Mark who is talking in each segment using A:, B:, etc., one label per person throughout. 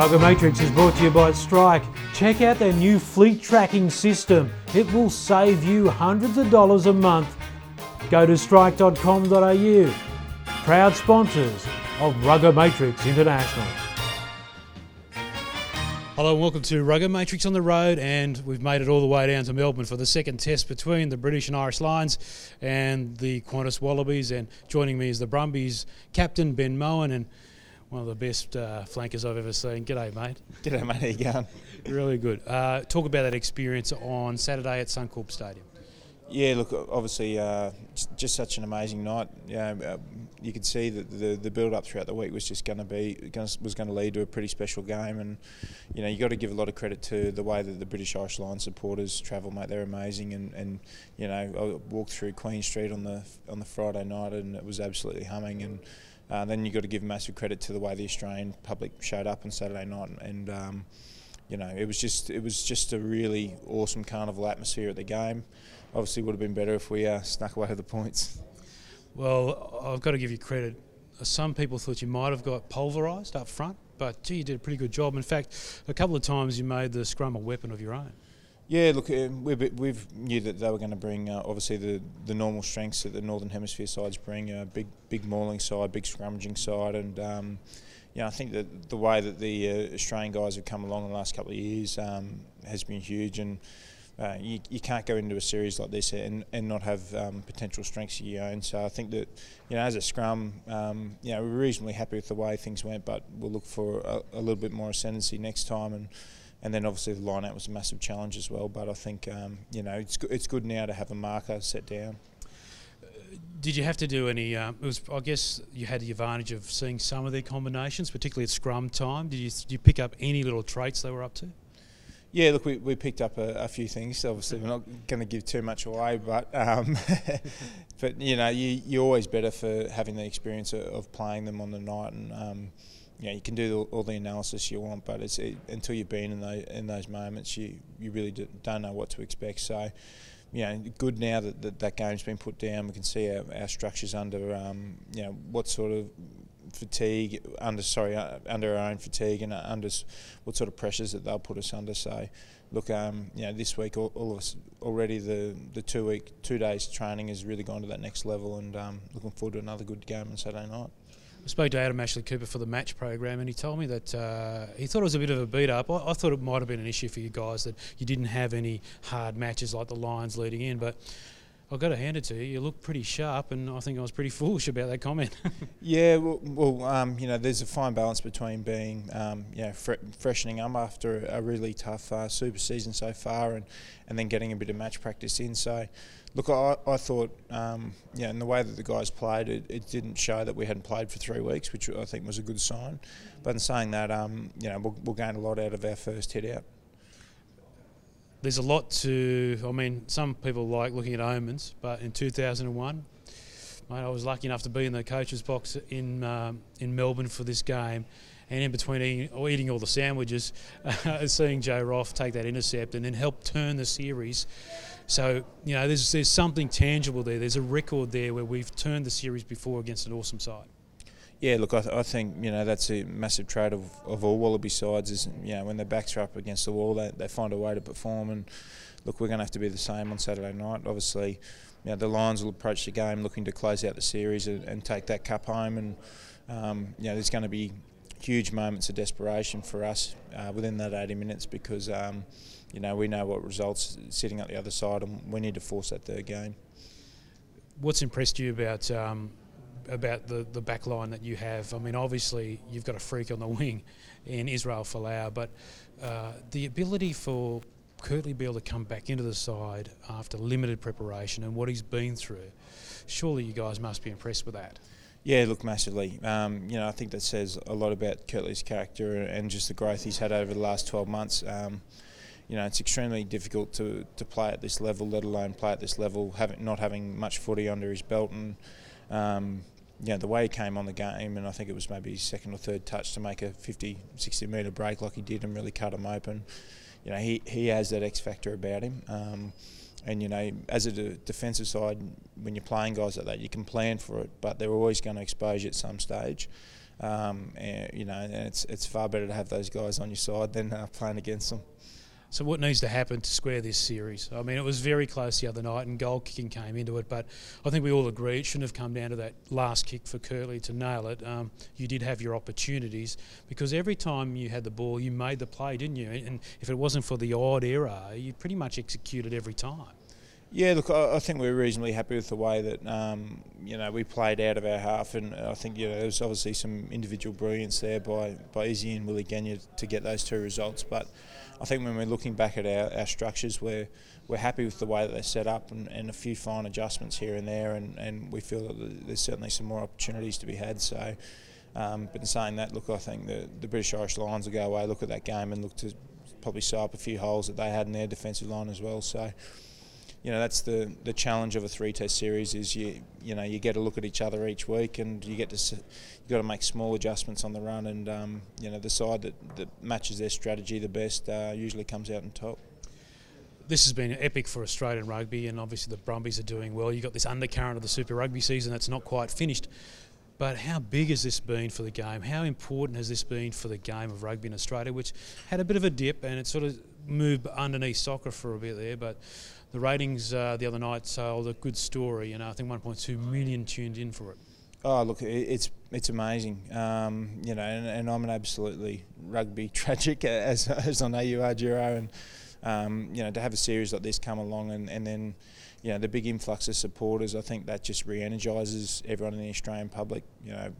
A: Rugger Matrix is brought to you by Strike. Check out their new fleet tracking system. It will save you hundreds of dollars a month. Go to strike.com.au. Proud sponsors of Rugger Matrix International. Hello and welcome to Rugger Matrix on the Road, and we've made it all the way down to Melbourne for the second test between the British and Irish Lions and the Qantas Wallabies. And joining me is the Brumbies captain Ben Mowen and one of the best uh, flankers I've ever seen. G'day, mate.
B: G'day, mate. How you going?
A: Really good. Uh, talk about that experience on Saturday at Suncorp Stadium.
B: Yeah, look, obviously, uh, just such an amazing night. Yeah, uh, you could see that the the build up throughout the week was just going to be gonna, was going to lead to a pretty special game, and you know you got to give a lot of credit to the way that the British Irish Lions supporters travel, mate. They're amazing, and, and you know I walked through Queen Street on the on the Friday night, and it was absolutely humming, and uh, then you've got to give massive credit to the way the Australian public showed up on Saturday night, and um, you know it was just it was just a really awesome carnival atmosphere at the game obviously would have been better if we uh, snuck away with the points.
A: Well, I've got to give you credit. Some people thought you might have got pulverised up front, but gee, you did a pretty good job. In fact, a couple of times you made the scrum a weapon of your own.
B: Yeah, look, uh, we've, we've knew that they were going to bring uh, obviously the, the normal strengths that the Northern Hemisphere sides bring, a uh, big big mauling side, big scrummaging side, and um, I think that the way that the uh, Australian guys have come along in the last couple of years um, has been huge, and uh, you, you can't go into a series like this and, and not have um, potential strengths of your own. So I think that, you know, as a scrum, um, you know, we're reasonably happy with the way things went, but we'll look for a, a little bit more ascendancy next time. And, and then obviously the line out was a massive challenge as well. But I think, um, you know, it's, it's good now to have a marker set down.
A: Did you have to do any? Um, it was, I guess, you had the advantage of seeing some of their combinations, particularly at scrum time. Did you, did you pick up any little traits they were up to?
B: Yeah, look, we, we picked up a, a few things. Obviously, we're not going to give too much away, but um, but you know, you you're always better for having the experience of, of playing them on the night, and um, you you can do all, the analysis you want, but it's it, until you've been in those in those moments, you you really do, don't know what to expect. So. You know, good now that, that that game's been put down. We can see our, our structures under, um, you know, what sort of fatigue under sorry uh, under our own fatigue and uh, under what sort of pressures that they'll put us under. So, look, um, you know, this week all, all, of us already the the two week two days training has really gone to that next level, and um, looking forward to another good game on Saturday night.
A: I spoke to Adam Ashley Cooper for the match program, and he told me that uh, he thought it was a bit of a beat up. I, I, thought it might have been an issue for you guys that you didn't have any hard matches like the Lions leading in, but I've got to hand it to you. You look pretty sharp, and I think I was pretty foolish about that comment.
B: yeah, well, well um, you know, there's a fine balance between being, um, you know, fre- freshening up after a really tough uh, super season so far, and, and then getting a bit of match practice in. So, look, I, I thought, um, yeah, in the way that the guys played, it, it didn't show that we hadn't played for three weeks, which I think was a good sign. But in saying that, um, you know, we'll, we'll gain a lot out of our first hit out
A: there's a lot to. I mean, some people like looking at omens, but in 2001, mate, I was lucky enough to be in the coach's box in um, in Melbourne for this game, and in between eating, eating all the sandwiches, seeing Joe Roff take that intercept and then help turn the series. So you know, there's there's something tangible there. There's a record there where we've turned the series before against an awesome side.
B: Yeah, look, I, th- I, think you know that's a massive trait of, of all Wallaby sides. Is you know when their backs are up against the wall, they, they find a way to perform. And look, we're going to have to be the same on Saturday night. Obviously, you know, the Lions will approach the game looking to close out the series and, and take that cup home. And um, you know, there's going to be huge moments of desperation for us uh, within that 80 minutes because um, you know we know what results sitting at the other side, and we need to force that third game.
A: What's impressed you about um, about the, the back line that you have. I mean, obviously, you've got a freak on the wing in Israel Folau, but uh, the ability for Kurtley Beale to come back into the side after limited preparation and what he's been through, surely you guys must be impressed with that.
B: Yeah, look, massively. Um, you know, I think that says a lot about Kurtley's character and just the growth he's had over the last 12 months. Um, you know, it's extremely difficult to, to play at this level, let alone play at this level, having not having much footy under his belt and um, you know, the way he came on the game, and I think it was maybe his second or third touch to make a 50, 60 metre break like he did and really cut him open. You know, he, he has that X factor about him. Um, and, you know, as a de- defensive side, when you're playing guys like that, you can plan for it, but they're always going to expose you at some stage. Um, and, you know, and it's it's far better to have those guys on your side than uh, playing against them.
A: So what needs to happen to square this series? I mean, it was very close the other night, and goal kicking came into it. But I think we all agree it shouldn't have come down to that last kick for Kurtley to nail it. Um, you did have your opportunities because every time you had the ball, you made the play, didn't you? And if it wasn't for the odd error, you pretty much executed every time.
B: Yeah, look, I, I think we're reasonably happy with the way that um, you know we played out of our half, and I think you know there was obviously some individual brilliance there by by Izzy and Willie Genia to get those two results. But I think when we're looking back at our, our structures, we're we're happy with the way that they're set up, and, and a few fine adjustments here and there, and, and we feel that there's certainly some more opportunities to be had. So. Um, but in saying that, look, I think the, the British Irish Lions will go away, look at that game, and look to probably sew up a few holes that they had in their defensive line as well. So, you know that's the the challenge of a three test series is you you know you get to look at each other each week and you get to you got to make small adjustments on the run and um, you know the side that, that matches their strategy the best uh, usually comes out on top.
A: This has been epic for Australian rugby, and obviously the Brumbies are doing well. You've got this undercurrent of the Super Rugby season that's not quite finished. But how big has this been for the game? How important has this been for the game of rugby in Australia, which had a bit of a dip and it sort of moved underneath soccer for a bit there? But the ratings uh, the other night told a good story. You know, I think 1.2 million tuned in for it.
B: Oh, look, it's it's amazing. Um, you know, and, and, I'm an absolutely rugby tragic as, as I know you are, Giro, and um, you know to have a series like this come along and, and then you know the big influx of supporters. I think that just re-energises everyone in the Australian public. You know,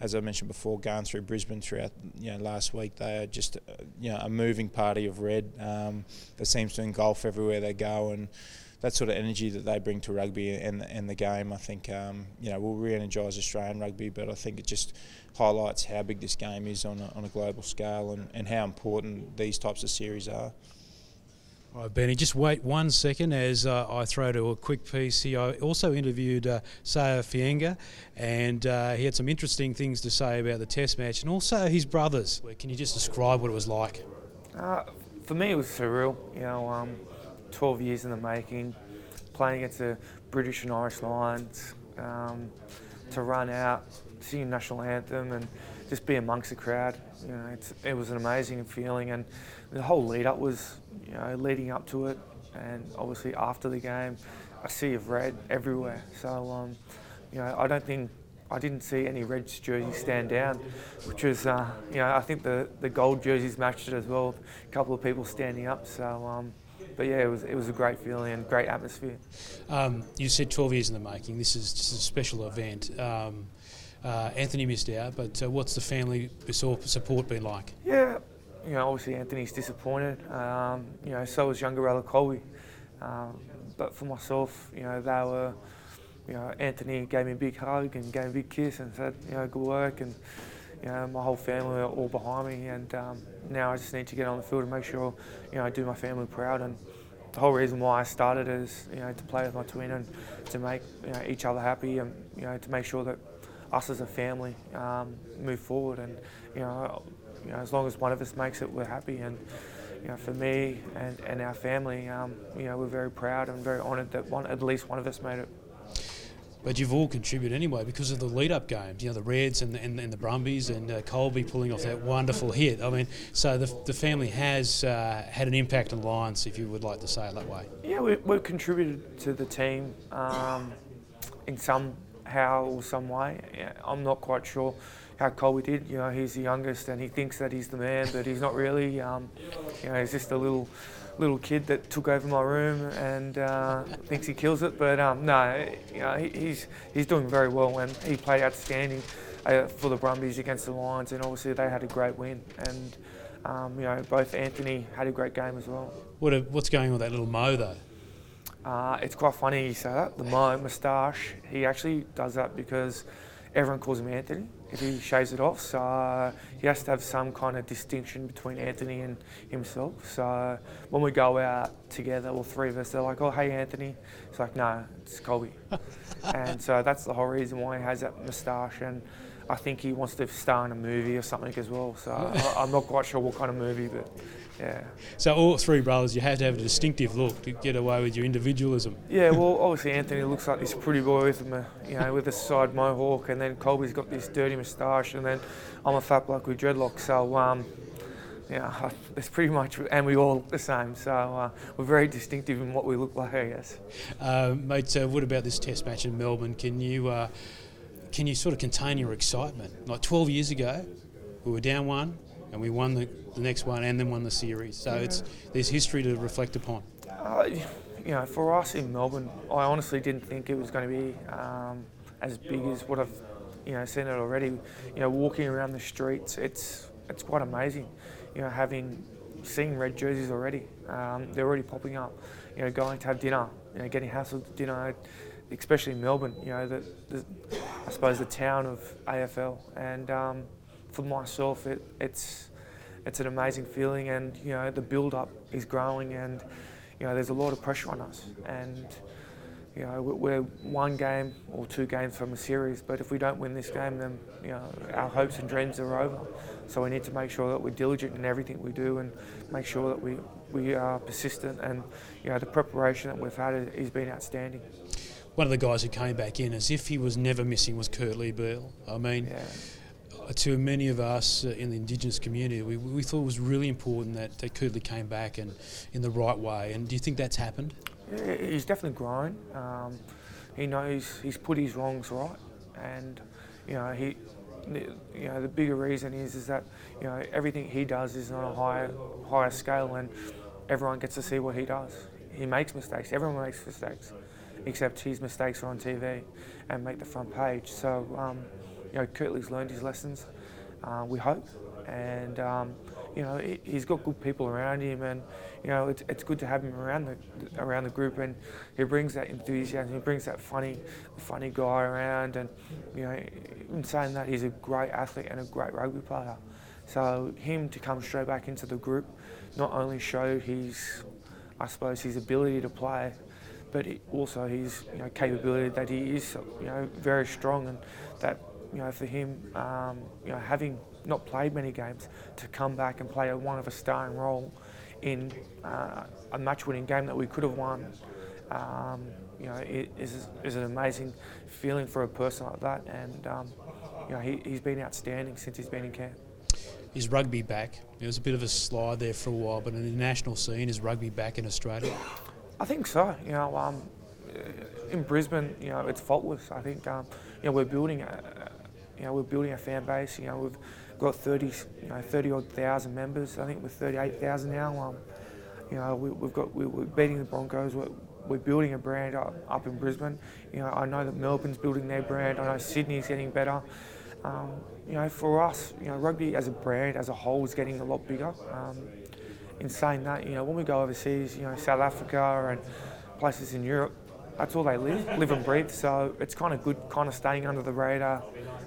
B: as I mentioned before, going through Brisbane throughout you know last week, they are just uh, you know a moving party of red um, that seems to engulf everywhere they go, and that sort of energy that they bring to rugby and and the game, I think um, you know will re-energise Australian rugby, but I think it just highlights how big this game is on a, on a global scale and, and how important these types of series are.
A: Right, Benny, just wait one second as uh, I throw to a quick piece here. I also interviewed uh, Fainga'a, and uh, he had some interesting things to say about the Test match and also his brothers. Can you just describe what it was like?
C: Uh, for me, it was surreal. You know, um, 12 years in the making, playing against the British and Irish Lions, um, to run out, sing national anthem, and just be amongst the crowd. You know, it was an amazing feeling, and the whole lead up was you know, leading up to it, and obviously after the game, a sea of red everywhere. So, um, you know, I don't think I didn't see any red jerseys stand down, which was, uh, you know, I think the, the gold jerseys matched it as well. A couple of people standing up. So, um, but yeah, it was it was a great feeling and great atmosphere.
A: Um, you said 12 years in the making. This is just a special event. Um, uh, Anthony missed out, but uh, what's the family support been like?
C: Yeah, you know, obviously Anthony's disappointed. Um, you know, so was younger Ella Colby. Um, but for myself, you know, they were, you know, Anthony gave me a big hug and gave me a big kiss and said, you know, good work. And, you know, my whole family are all behind me. And um, now I just need to get on the field and make sure, you know, I do my family proud. And the whole reason why I started is, you know, to play with my twin and to make you know, each other happy and, you know, to make sure that us as a family um, move forward. And, you know, you know, as long as one of us makes it, we're happy. And you know, for me and, and our family, um, you know, we're very proud and very honoured that one, at least one of us made it.
A: But you've all contributed anyway because of the lead-up games. You know, the Reds and the, and, and the Brumbies and uh, Colby pulling off that wonderful hit. I mean, so the, the family has uh, had an impact on the Lions, if you would like to say it that way.
C: Yeah, we, we've contributed to the team um, in some how or some way. I'm not quite sure how Colby did. You know, he's the youngest and he thinks that he's the man, but he's not really. Um, you know, he's just a little little kid that took over my room and uh, thinks he kills it. But um, no, you know, he, he's he's doing very well and he played outstanding uh, for the Brumbies against the Lions, and obviously they had a great win. And um, you know, both Anthony had a great game as well.
A: What a, what's going on with that little Mo though?
C: Uh, it's quite funny you say that. The Mo moustache. He actually does that because everyone calls him Anthony if he shaves it off. So he has to have some kind of distinction between Anthony and himself. So when we go out together, all three of us, they're like, "Oh, hey, Anthony." It's like, "No, it's Colby." and so that's the whole reason why he has that moustache. And I think he wants to star in a movie or something as well. So I, I'm not quite sure what kind of movie, but yeah.
A: So all three brothers, you had to have a distinctive look to get away with your individualism.
C: Yeah, well, obviously Anthony looks like this pretty boy with a, you know, with a side mohawk, and then Colby's got this dirty moustache, and then I'm a fat bloke with dreadlocks. So um, yeah, it's pretty much, and we all look the same. So uh, we're very distinctive in what we look like, I guess.
A: Uh, mate, uh, what about this Test match in Melbourne? Can you uh, can you sort of contain your excitement? Like 12 years ago, we were down one and we won the, the next one and then won the series. So yeah. it's there's history to reflect upon.
C: Uh, you know, for us in Melbourne, I honestly didn't think it was going to be um, as big as what I've you know seen it already. You know, walking around the streets, it's it's quite amazing. You know, having seen red jerseys already, um, they're already popping up. You know, going to have dinner, you know, getting hassled to dinner especially in Melbourne, you know, the, the, I suppose the town of AFL. And um, for myself, it, it's it's an amazing feeling, and you know, the build-up is growing, and you know, there's a lot of pressure on us, and you know, we're one game or two games from a series, but if we don't win this game, then you know, our hopes and dreams are over. So we need to make sure that we're diligent in everything we do, and make sure that we we are persistent, and you know, the preparation that we've had has been outstanding
A: one of the guys who came back in as if he was never missing was Kurtley Beale. I mean, yeah. To many of us uh, in the Indigenous community, we, we thought it was really important that, that Kurtley came back and in the right way. And do you think that's happened?
C: Yeah, he's definitely grown. Um, he knows he's put his wrongs right, and you know he. You know the bigger reason is is that you know everything he does is on a higher higher scale, and everyone gets to see what he does. He makes mistakes. Everyone makes mistakes except his mistakes are on TV and make the front page. So, um, you know, Kurtley's learned his lessons, uh, we hope, and um, you know, he's got good people around him, and you know, it's, it's good to have him around the around the group, and he brings that enthusiasm, he brings that funny, funny guy around, and you know, in saying that, he's a great athlete and a great rugby player. So him to come straight back into the group, not only showed his, I suppose, his ability to play, but also his you know, capability that he is you know very strong and that you know for him um, you know having not played many games to come back and play a, one of a starring role in uh, a match-winning game that we could have won. Um, you know, it is, is an amazing feeling for a person like that, and um, you know, he, he's been outstanding since he's been in camp.
A: Is rugby back? It was a bit of a slide there for a while, but in the national scene, is rugby back in Australia?
C: I think so. You know, um, in Brisbane, you know, it's faultless. I think, um, you know, we're building a, you know, we're building a fan base. You know, we've got 30, you know, 30 odd thousand members. I think we're 38,000 now. Um, you know, we, have got we, are beating the Broncos. We're, we're building a brand up, up in Brisbane. You know, I know that Melbourne's building their brand. I know Sydney's getting better. Um, you know, for us, you know, rugby as a brand as a whole is getting a lot bigger. Um, in saying that, you know, when we go overseas, you know, South Africa and places in Europe, that's all they live, live and breathe. So it's kind of good, kind of staying under the radar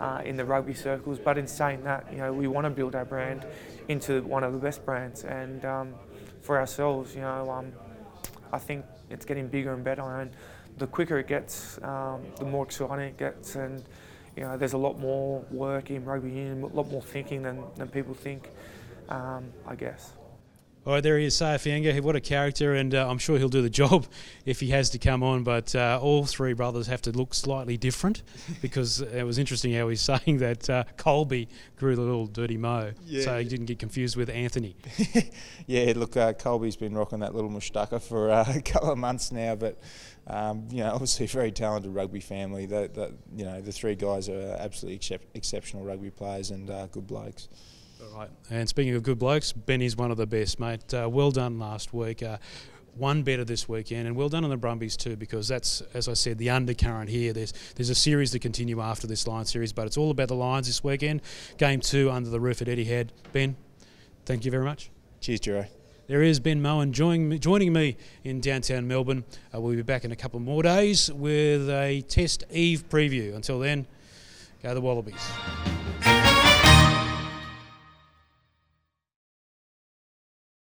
C: uh, in the rugby circles. But in saying that, you know, we want to build our brand into one of the best brands, and um, for ourselves, you know, um, I think it's getting bigger and better. And the quicker it gets, um, the more exciting it gets, and you know, there's a lot more work in rugby union, a lot more thinking than, than people think, um, I guess.
A: All right, there he is, Saia Fainga'a. What a character, and uh, I'm sure he'll do the job if he has to come on. But uh, all three brothers have to look slightly different because it was interesting how he's saying that uh, Colby grew the little dirty mo, yeah. so he didn't get confused with Anthony.
B: yeah, look, uh, Colby's been rocking that little moustache for uh, a couple of months now, but um, you know, obviously a very talented rugby family. That, that you know, the three guys are absolutely excep- exceptional rugby players and uh, good blokes.
A: All right. And speaking of good blokes, Benny's one of the best, mate. Uh, well done last week. Uh, one better this weekend, and well done on the Brumbies too, because that's, as I said, the undercurrent here. There's there's a series to continue after this Lions series, but it's all about the Lions this weekend. Game two under the roof at Etihad. Ben, thank you very much.
B: Cheers, Jero.
A: There is Ben Mowen joining me, joining me in downtown Melbourne. Uh, we'll be back in a couple more days with a Test Eve preview. Until then, go the Wallabies.